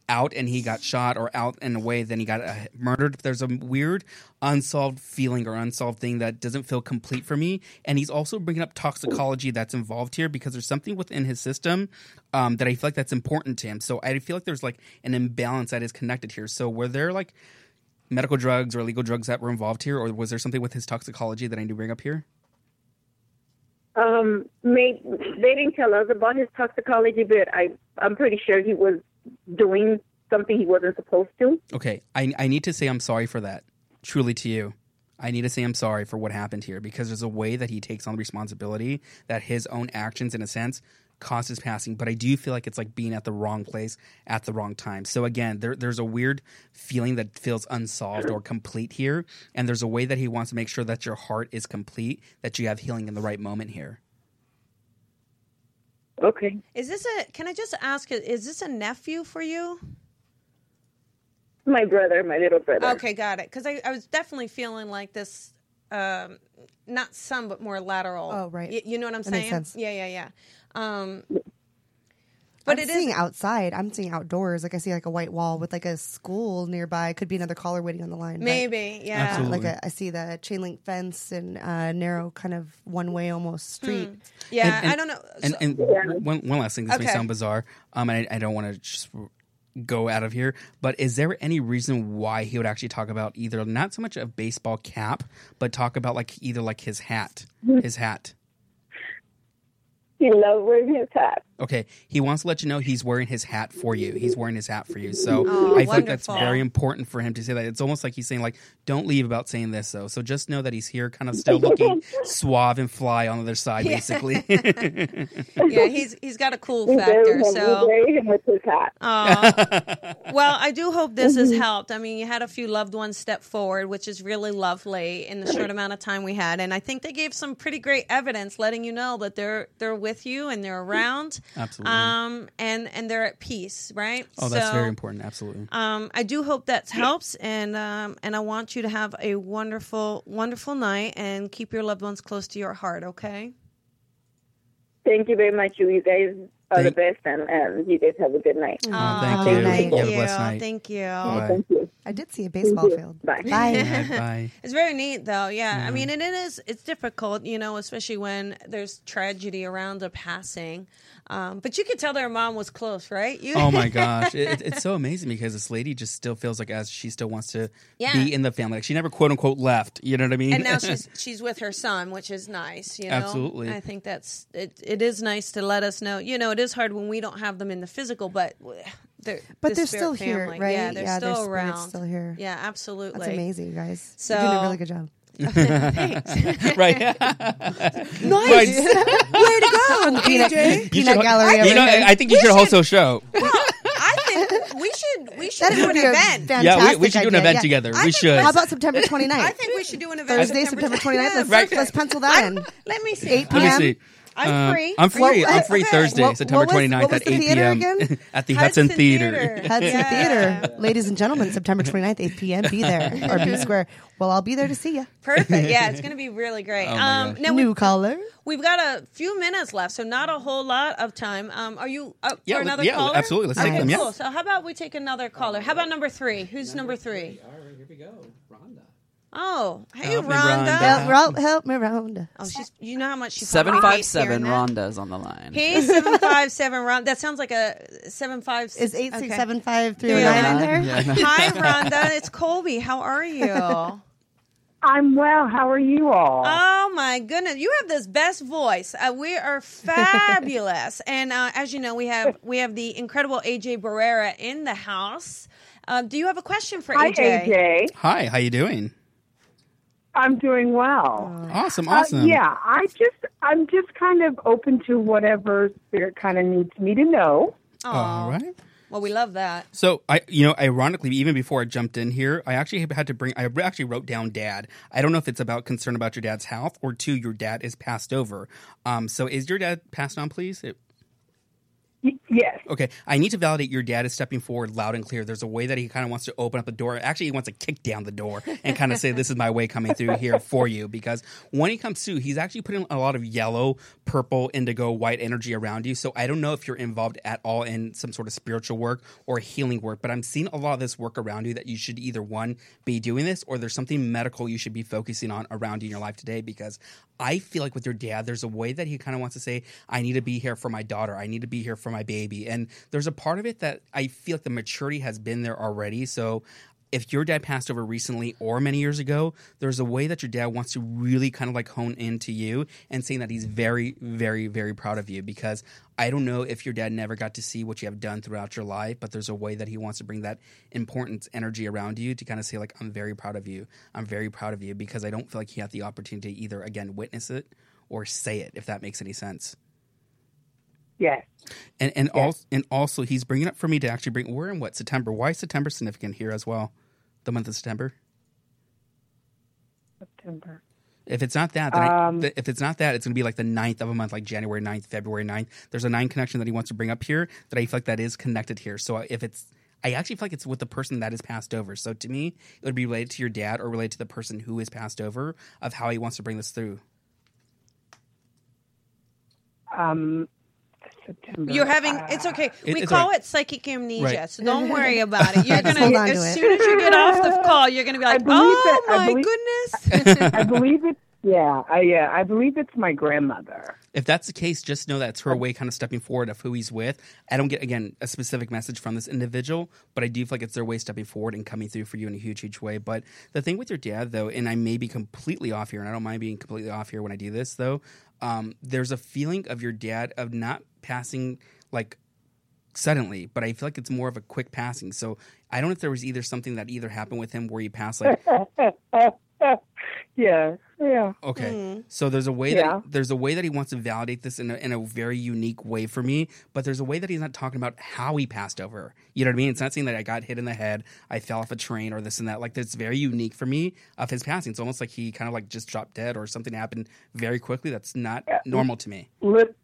out and he got shot, or out in a way then he got uh, murdered. There's a weird unsolved feeling or unsolved thing that doesn't feel complete for me. And he's also bringing up toxicology that's involved here because there's something within his system um, that I feel like that's important to him. So I feel like there's like an imbalance that is connected here. So were there like medical drugs or illegal drugs that were involved here, or was there something with his toxicology that I need to bring up here? Um, may, they didn't tell us about his toxicology, but I, I'm pretty sure he was doing something he wasn't supposed to. Okay, I I need to say I'm sorry for that. Truly to you. I need to say I'm sorry for what happened here because there's a way that he takes on the responsibility that his own actions in a sense caused his passing, but I do feel like it's like being at the wrong place at the wrong time. So again, there, there's a weird feeling that feels unsolved or complete here, and there's a way that he wants to make sure that your heart is complete, that you have healing in the right moment here. Okay. Is this a? Can I just ask? Is this a nephew for you? My brother, my little brother. Okay, got it. Because I, I was definitely feeling like this, um, not some, but more lateral. Oh, right. Y- you know what I'm That saying? makes sense. Yeah, yeah, yeah. Um, But but I'm it seeing is. outside. I'm seeing outdoors. Like I see like a white wall with like a school nearby. Could be another caller waiting on the line. but, Maybe, yeah. Absolutely. like a, I see the chain link fence and uh, narrow kind of one way almost street. Yeah, And- and- I don't know. And, So- and one, one last thing, this may sound bizarre, um, and I, I don't want to just go out of here, but is there any reason why he would actually talk about either not so much a baseball cap, but talk about like either like his hat, his hat? He loved wearing his hat. Okay, he wants to let you know he's wearing his hat for you. He's wearing his hat for you. So Oh, I think that's very important for him to say that. It's almost like he's saying like, "Don't leave about saying this." though. so just know that he's here, kind of still looking suave and fly on the other side, basically. yeah, he's he's got a cool We factor. So him with his hat. Aw. well, I do hope this has mm-hmm. helped. I mean, you had a few loved ones step forward, which is really lovely in the short amount of time we had, and I think they gave some pretty great evidence, letting you know that they're they're with you and they're around, Absolutely. um, and and they're at peace, right? oh, that's So, very important. Absolutely. Um, I do hope that helps, and um, and I want you to have a wonderful, wonderful night, and keep your loved ones close to your heart. Okay. Thank you very much. You guys are Thank- the best, and, and you guys have a good night. Oh, thank Aw, you. Thank You have a blessed night. Thank you. Bye. Thank you. I did see a baseball field. Bye. Bye. Bye. Bye. It's very neat, though. Yeah, I mean, and it is. It's difficult, you know, especially when there's tragedy around a passing. Um, but you could tell their mom was close, right? You, Oh my gosh, it, it's so amazing because this lady just still feels like as she still wants to Yeah. be in the family. Like she never quote unquote left. You know what I mean? and now she's she's with her son, which is nice. You know, Absolutely. I think that's it. It is nice to let us know. You know, it is hard when we don't have them in the physical, but they're But the they're spirit still here, right? Yeah, they're Yeah, still spirit's around. still here. Yeah, absolutely. That's amazing, guys. So- You're doing a really good job. Thanks. right. Nice. Right. Way to go on peanut, You peanut should- gallery. You know. I think you should host a show. I think we should we should That do would an be event. fantastic Yeah, we, we should do an event Yeah. together. I we should. How about September 29th? I think we should do an event Thursday, September 29th. Let's, Right. let's pencil that in. Let me see. 8 Let me p.m. see. I'm Um, free. I'm free. Well, I'm free okay. Thursday, What- September what was- 29th at 8 p.m. at the Hudson, Hudson Theater. Theater. Hudson Yeah. Theater. Ladies and gentlemen, September 29th, 8 p.m. Be there. Or be square. Well, I'll be there to see you. Perfect. Yeah, it's going to be really great. Oh um, now New we've, caller. we've got a few minutes left, so not a whole lot of time. Um, are you up Yeah, for another yeah, caller? absolutely. Let's okay, take them, yeah. Cool. So how about we take another caller? How about number three? Who's number three? All right, here we go. Rhonda. Oh, hey, Help me, Rhonda. Rhonda. Help, help, help me Rhonda. Oh, she's. You know how much she Seven probably five hates hearing seven. that. Rhonda's on the line. Hey, seven five seven Rhonda. That sounds like a seven five. Is okay. 8675309 in there? Hi, Rhonda. It's Colby. How are you? I'm well. How are you all? Oh my goodness, you have this best voice. Uh, we are fabulous, and uh, as you know, we have we have the incredible AJ Barrera in the house. Uh, do you have a question for Hi, AJ? AJ. Hi, how you doing? I'm doing well. Awesome, Uh, awesome. yeah, I just I'm just kind of open to whatever spirit kind of needs me to know. All right. Well, we love that. So I, you know, ironically, even before I jumped in here, I actually had to bring. I actually wrote down dad. I don't know if it's about concern about your dad's health or two, your dad is passed over. Um, so is your dad passed on, please? It, Y- yes. Okay, I need to validate your dad is stepping forward loud and clear. There's a way that he kind of wants to open up the door. Actually, he wants to kick down the door and kind of say, This is my way coming through here for you. Because when he comes through, he's actually putting a lot of yellow, purple, indigo, white energy around you. So I don't know if you're involved at all in some sort of spiritual work or healing work, but I'm seeing a lot of this work around you that you should either one, be doing this, or there's something medical you should be focusing on around you in your life today. Because I feel like with your dad, there's a way that he kind of wants to say, I need to be here for my daughter. I need to be here for my baby. And there's a part of it that I feel like the maturity has been there already. So if your dad passed over recently or many years ago, there's a way that your dad wants to really kind of like hone into you and saying that he's very, very, very proud of you because I don't know if your dad never got to see what you have done throughout your life, but there's a way that he wants to bring that important energy around you to kind of say, like, I'm very proud of you. I'm very proud of you because I don't feel like he had the opportunity to either, again, witness it or say it, if that makes any sense. Yes. And and also and also he's bringing up for me to actually bring. We're in what September? Why is September significant here as well? The month of September. September. If it's not that, then I, Um, th- if it's not that, it's going to be like the 9th of a month, like January 9th, February 9th. There's a nine connection that he wants to bring up here that I feel like that is connected here. So if it's, I actually feel like it's with the person that is passed over. So to me, it would be related to your dad or related to the person who is passed over of how he wants to bring this through. Um, September. You're having Uh, it's okay. It- we it's call all right. it psychic amnesia, Right. so don't worry about it. You're gonna hold on to as it. soon as you get off the call, you're gonna be like, believe "Oh that- I my believe- goodness!" I believe it. yeah. I yeah. I believe it's my grandmother. If that's the case, just know that's her way kind of stepping forward of who he's with. I don't get, again, a specific message from this individual, but I do feel like it's their way stepping forward and coming through for you in a huge, huge way. But the thing with your dad, though, and I may be completely off here, and I don't mind being completely off here when I do this, though, um, there's a feeling of your dad of not passing like suddenly, but I feel like it's more of a quick passing. So I don't know if there was either something that either happened with him where he passed like yeah. Yeah. Okay. Hmm. So there's a way Yeah. that there's a way that he wants to validate this in a, in a very unique way for me, but there's a way that he's not talking about how he passed over. You know what I mean? It's not saying that I got hit in the head, I fell off a train, or this and that. Like that's very unique for me of his passing. It's almost like he kind of like just dropped dead or something happened very quickly. That's not normal to me. Lit-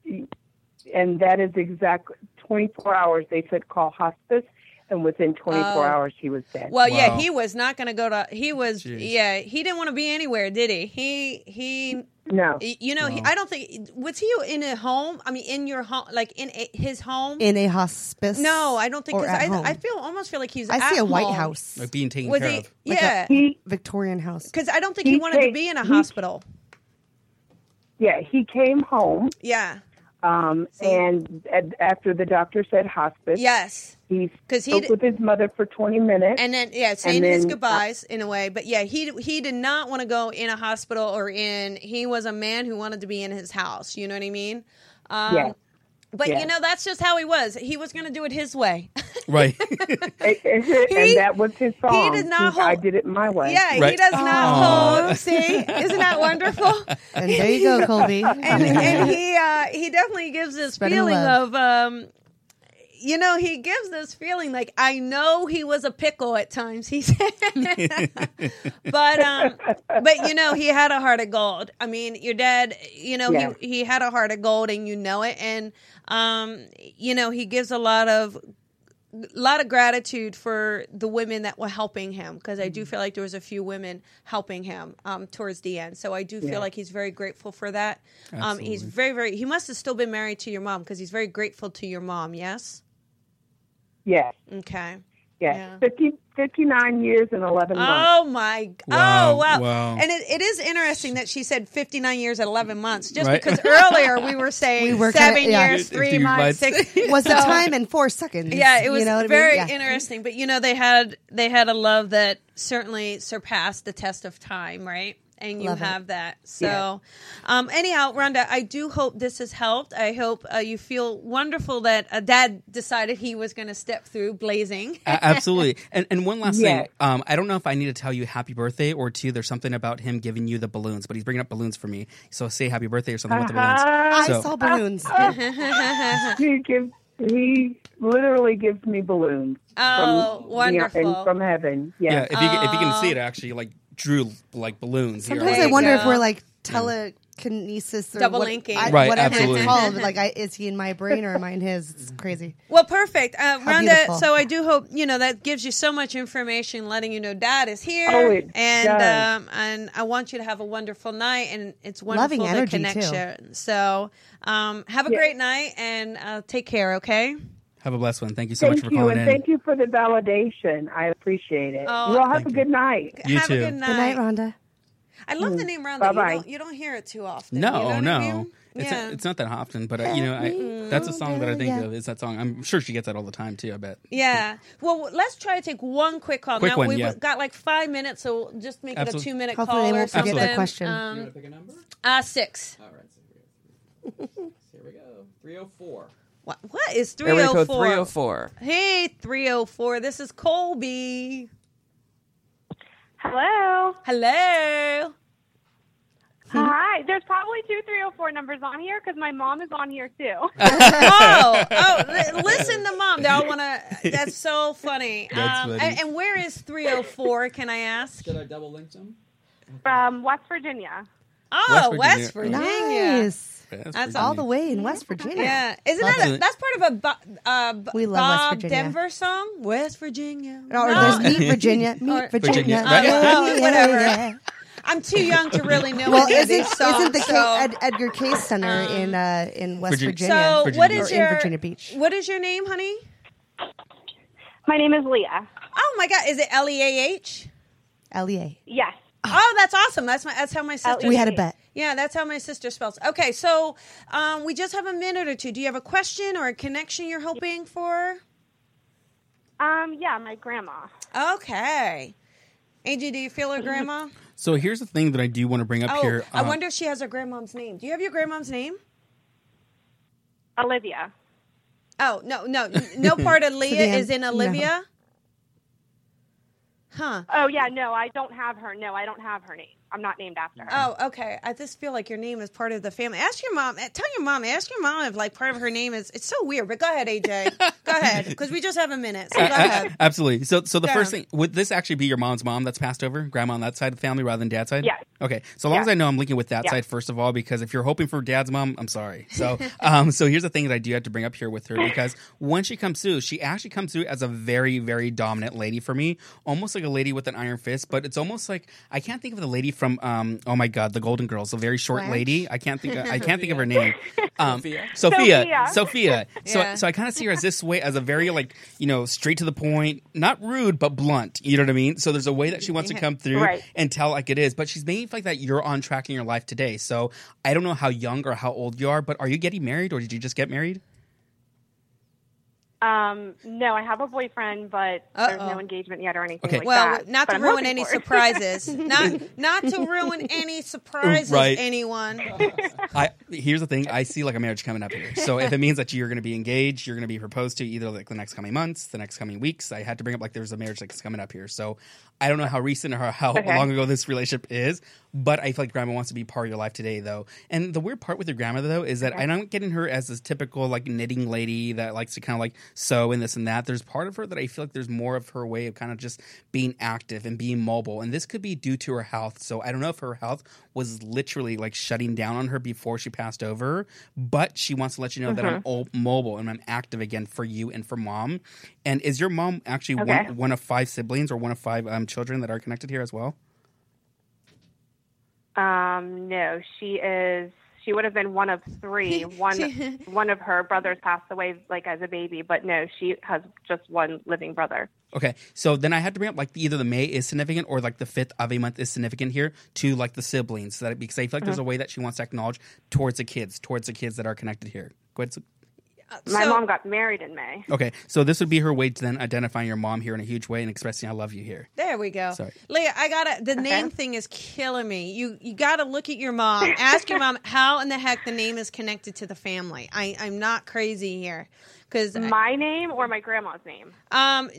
and that is exactly 24 hours. They said call hospice, and within 24 Oh. hours he was dead. Well, yeah, he was not going to go to. He was, Jeez. yeah, he didn't want to be anywhere, did he? He he. no. You know, he, I don't think was he in a home. I mean, in your home, like in a, his home. In a hospice? no, I don't think. Because I. I feel almost feel like he's. I see at a White home. House. Like being taken Was care he? of. Like a- yeah, He Victorian house. because I don't think he, He wanted to be in a he- hospital. yeah he came home, Yeah. Um, and ad- after the doctor said hospice, Yes. he 'Cause he with his mother for 20 minutes. And then yeah, saying And his then, goodbyes in a way. But yeah, he he did not want to go in a hospital or in. He was a man who wanted to be in his house. You know what I mean? Um, Yes. But Yes. you know that's just how he was. He was going to do it his way. Right. and, and that was his song. He did not He- I did it my way. yeah, he Right. does not hold. See, isn't that wonderful? And there you go, Colby. and, and he uh, he definitely gives this Spreading feeling love. of um, you know, he gives this feeling like I know he was a pickle at times. He said, but um, but you know, he had a heart of gold. I mean, your dad, you know, Yeah. he he had a heart of gold, and you know it. And um, you know, he gives a lot of a lot of gratitude for the women that were helping him because I Mm-hmm. do feel like there was a few women helping him um, towards the end. So I do feel Yeah. like he's very grateful for that. Um, he's very very. He must have still been married to your mom because he's very grateful to your mom. Yes. Yes, Okay. yes. Yeah. 50, 59 years and 11 months. Oh my! g- oh, Wow, Oh wow! wow. And it, it is interesting that she said fifty nine years and eleven months, just Right. because earlier we were saying We were seven kinda- yeah. years, three Three months, months. six. Was the So- time in four seconds? Yeah, it was you know what I mean? very Yeah. interesting. But you know, they had they had a love that certainly surpassed the test of time, right? And you Love it. have that. So, um, anyhow, Rhonda, I do hope this has helped. I hope uh, you feel wonderful that uh, Dad decided he was going to step through blazing. A- absolutely. And and one last Yes. thing. Um, I don't know if I need to tell you happy birthday or two. There's something about him giving you the balloons, but he's bringing up balloons for me. So say happy birthday or something with the balloons. I saw balloons. he gives he literally gives me balloons. Oh, from, wonderful. You know, and from heaven. Yeah, if you if you can see it, actually like drew like balloons. here. Sometimes I wonder go. if we're like telekinesis or Double what- linking. I- Right, whatever absolutely. it's called. Like, I, is he in my brain or am I in his? It's crazy. Well, perfect, uh, Rhonda. So I do hope you know that gives you so much information, letting you know Dad is here, Oh, it and does. um, and I want you to have a wonderful night, and it's wonderful Loving the energy, too. connection. So um, have a Yeah. great night and uh, take care. Okay. Have a blessed one. Thank you so Thank much for you, calling and in. thave you for the validation. I appreciate it. Oh, you all have a good night. You have too. a good night. Good night, Rhonda. I love the name Rhonda. Bye-bye. You don't, you don't hear it too often. No, you know what I no, mean? it's yeah. it's not that often, but uh, you know, I, that's a song that I think Yeah. of. Is that song? I'm sure she gets that all the time too. I bet. Yeah. Well, let's try to take one quick call. Quick now one, we've yeah. got like five minutes, so we'll just make it a two minute Hopefully call they or won't forget the something. question. Um, Pick a number. uh, six. All right. So here we go. Three oh four. What, what is 304? 304. Hey, 304. This is Colby. Hello. Hello. Hi. There's probably two 304 numbers on here because my mom is on here too. oh, oh, li- listen to mom. Y'all want to, that's so funny. That's um, funny. And, and where is 304, can I ask? Should I double link them? From West Virginia. Oh, West West Virginia. Virginia. Nice. That's That's All the way in West Virginia. Yeah, isn't Love that a, it. that's part of a Bo- uh, B- We love West Bob Virginia. Denver song? West Virginia. Or No. there's Meet Virginia. Meet Or- Virginia. Virginia, right? Yeah, yeah, Whatever. yeah. I'm too young to really know Well, any of isn't, these songs. isn't the so, Ca- Ed, Edgar Cayce Center in uh, in West Virginia. Virginia? so Virginia what Beach. is Or in your Virginia Beach. What is your name, honey? My name is Leah. Oh my God, is it L E A H? L E A. Yes. Oh, that's awesome. That's my. That's how my sister. We had a bet. Yeah, that's how my sister spells. Okay, so um, we just have a minute or two. Do you have a question or a connection you're hoping for? Um. Yeah. My grandma. Okay. Angie, do you feel her grandma? So here's the thing that I do want to bring up Oh, here. I um, wonder if she has her grandmom's name. Do you have your grandmom's name? Olivia. Oh no, no, no part of Leah is in No. Olivia. Huh. Oh yeah. No, I don't have her. No, I don't have her name. I'm not named after her. Oh, okay. I just feel like your name is part of the family. Ask your mom. eh, Tell your mom. Ask your mom if like part of her name is. It's so weird. But go ahead, AJ. go ahead, because we just have a minute. So go ahead. Absolutely. So, so the Go first ahead. thing would this actually be your mom's mom that's passed over, grandma on that side of the family rather than dad's side? Yes. Okay. So long as I know I'm linking with that Yes. side first of all, because if you're hoping for dad's mom, I'm sorry. So, um, so here's the thing that I do have to bring up here with her because when she comes through, she actually comes through as a very, very dominant lady for me, almost like a lady with an iron fist. But it's almost like I can't think of the lady from, um, oh my god, the Golden Girls, the very short Blanche? lady. I can't think. Of, I can't think of her name. Um, Sophia? Sophia. Sophia. Sophia. So, Yeah. so I kind of see her as this way, as a very like you know straight to the point, not rude but blunt. You know what I mean? So there's a way that she wants to come through Right. and tell like it is, but she's making it like that you're on track in your life today. So I don't know how young or how old you are, but are you getting married or did you just get married? Um. No, I have a boyfriend, but there's Uh-oh. no engagement yet or anything Okay. like Well, that. not to I'm ruin any surprises. not not to ruin any surprises. Right. Anyone? I here's the thing. I see like a marriage coming up here. So if it means that you're going to be engaged, you're going to be proposed to either like the next coming months, the next coming weeks. I had to bring up like there's a marriage that's coming up here. So I don't know how recent or how Okay. long ago this relationship is, but I feel like grandma wants to be part of your life today, though. And the weird part with your grandmother though is that I'm not getting her as this typical like knitting lady that likes to kind of like sew and this and that. There's part of her that I feel like there's more of her way of kind of just being active and being mobile. And this could be due to her health. So I don't know if her health was literally like shutting down on her before she passed over, but she wants to let you know that I'm Mhm. o- mobile and I'm active again for you and for mom. And is your mom actually Okay. one, one of five siblings or one of five um, children that are connected here as well? Um, no, she is. She would have been one of three. One one of her brothers passed away like as a baby, but no, she has just one living brother. Okay, so then I had to bring up like either the May is significant or like the fifth of a month is significant here to like the siblings. So that because I feel like there's a way that she wants to acknowledge towards the kids, towards the kids that are connected here. Go ahead. My So- mom got married in May. Okay, so this would be her way to then identifying your mom here in a huge way and expressing I love you here. There we go. Sorry. Leah, I gotta the name thing is killing me. You you gotta look at your mom. Ask your mom how in the heck the name is connected to the family. I, I'm not crazy here. Because My name or my grandma's name? um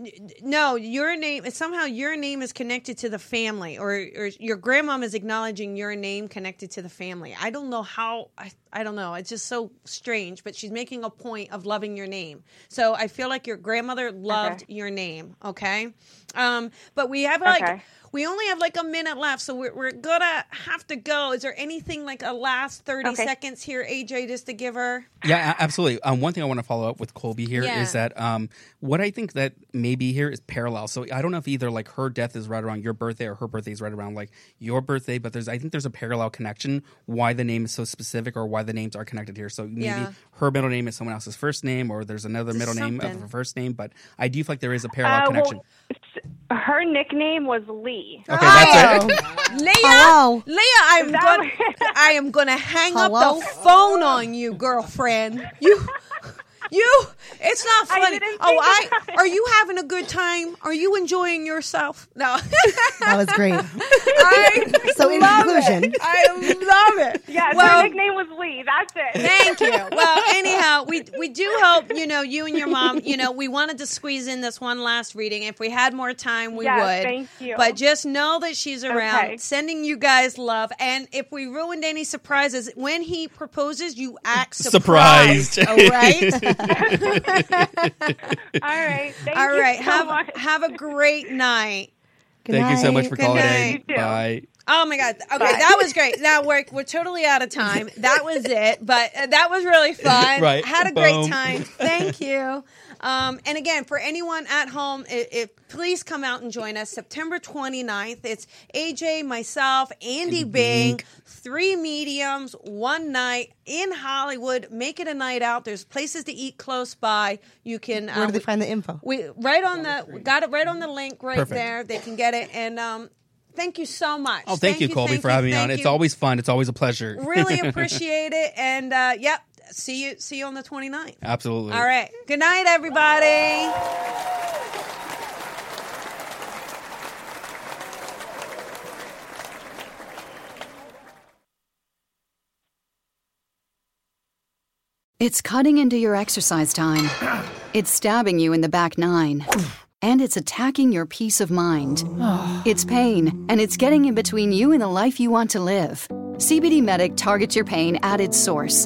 no, your name somehow your name is connected to the family, or or your grandmom is acknowledging your name connected to the family. I don't know how. I I don't know. It's just so strange. But she's making a point of loving your name. So I feel like your grandmother loved your name. Okay. Um. But we have like. Okay. We only have like a minute left, so we're, we're gonna have to go. Is there anything like a last 30 Okay. seconds here, AJ, just to give her? Yeah, absolutely. Um, one thing I want to follow up with Colby here is Yeah. that um, what I think that maybe here is parallel. So I don't know if either like her death is right around your birthday or her birthday is right around like your birthday, but there's I think there's a parallel connection why the name is so specific or why the names are connected here. So maybe Yeah. her middle name is someone else's first name or there's another middle name of something. her first name, but I do feel like there is a parallel Uh, connection. well, her nickname was Lee. Okay, that's it. Oh. Leah, Hello. Leah, I'm That gonna, I am gonna hang Hello? up the phone on you, girlfriend. You, you. It's not funny. didn't oh, I. about. Are you having a good time? Are you enjoying yourself? No. That was great. I So in conclusion- it. I love it. Yes, Well, her nickname was Lee. That's it. Thank you. Well, anyhow, we we do hope you know you and your mom. You know, we wanted to squeeze in this one last reading. If we had more time, we Yes, would. thank you. But just know that she's around, Okay. sending you guys love. And if we ruined any surprises, when he proposes, you act surprised. Surprised. All right. All right. Thank All you right. so have much. have a great night. Good Thank you so much for Good calling night. in. Bye. Oh my god. Okay, Bye. that was great. Now we're we're totally out of time. That was it, but uh, that was really fun. Right. Had a great time. Thank you. Um, and again, for anyone at home, it, it, please come out and join us September 29th. It's AJ, myself, Andy Byng, three mediums, one night in Hollywood. Make it a night out. There's places to eat close by. You can. Where uh, do they find the info? we right on the we got it right on the link right Perfect. there. They can get it and um thank you so much. Oh, thank, you, Colby, thank for you, having me on. thank It's always fun. It's always a pleasure. really appreciate it and uh yep, see you see you on the 29th. Absolutely. All right. Good night everybody. It's cutting into your exercise time. It's stabbing you in the back nine. And it's attacking your peace of mind. It's pain, and it's getting in between you and the life you want to live. CBD Medic targets your pain at its source.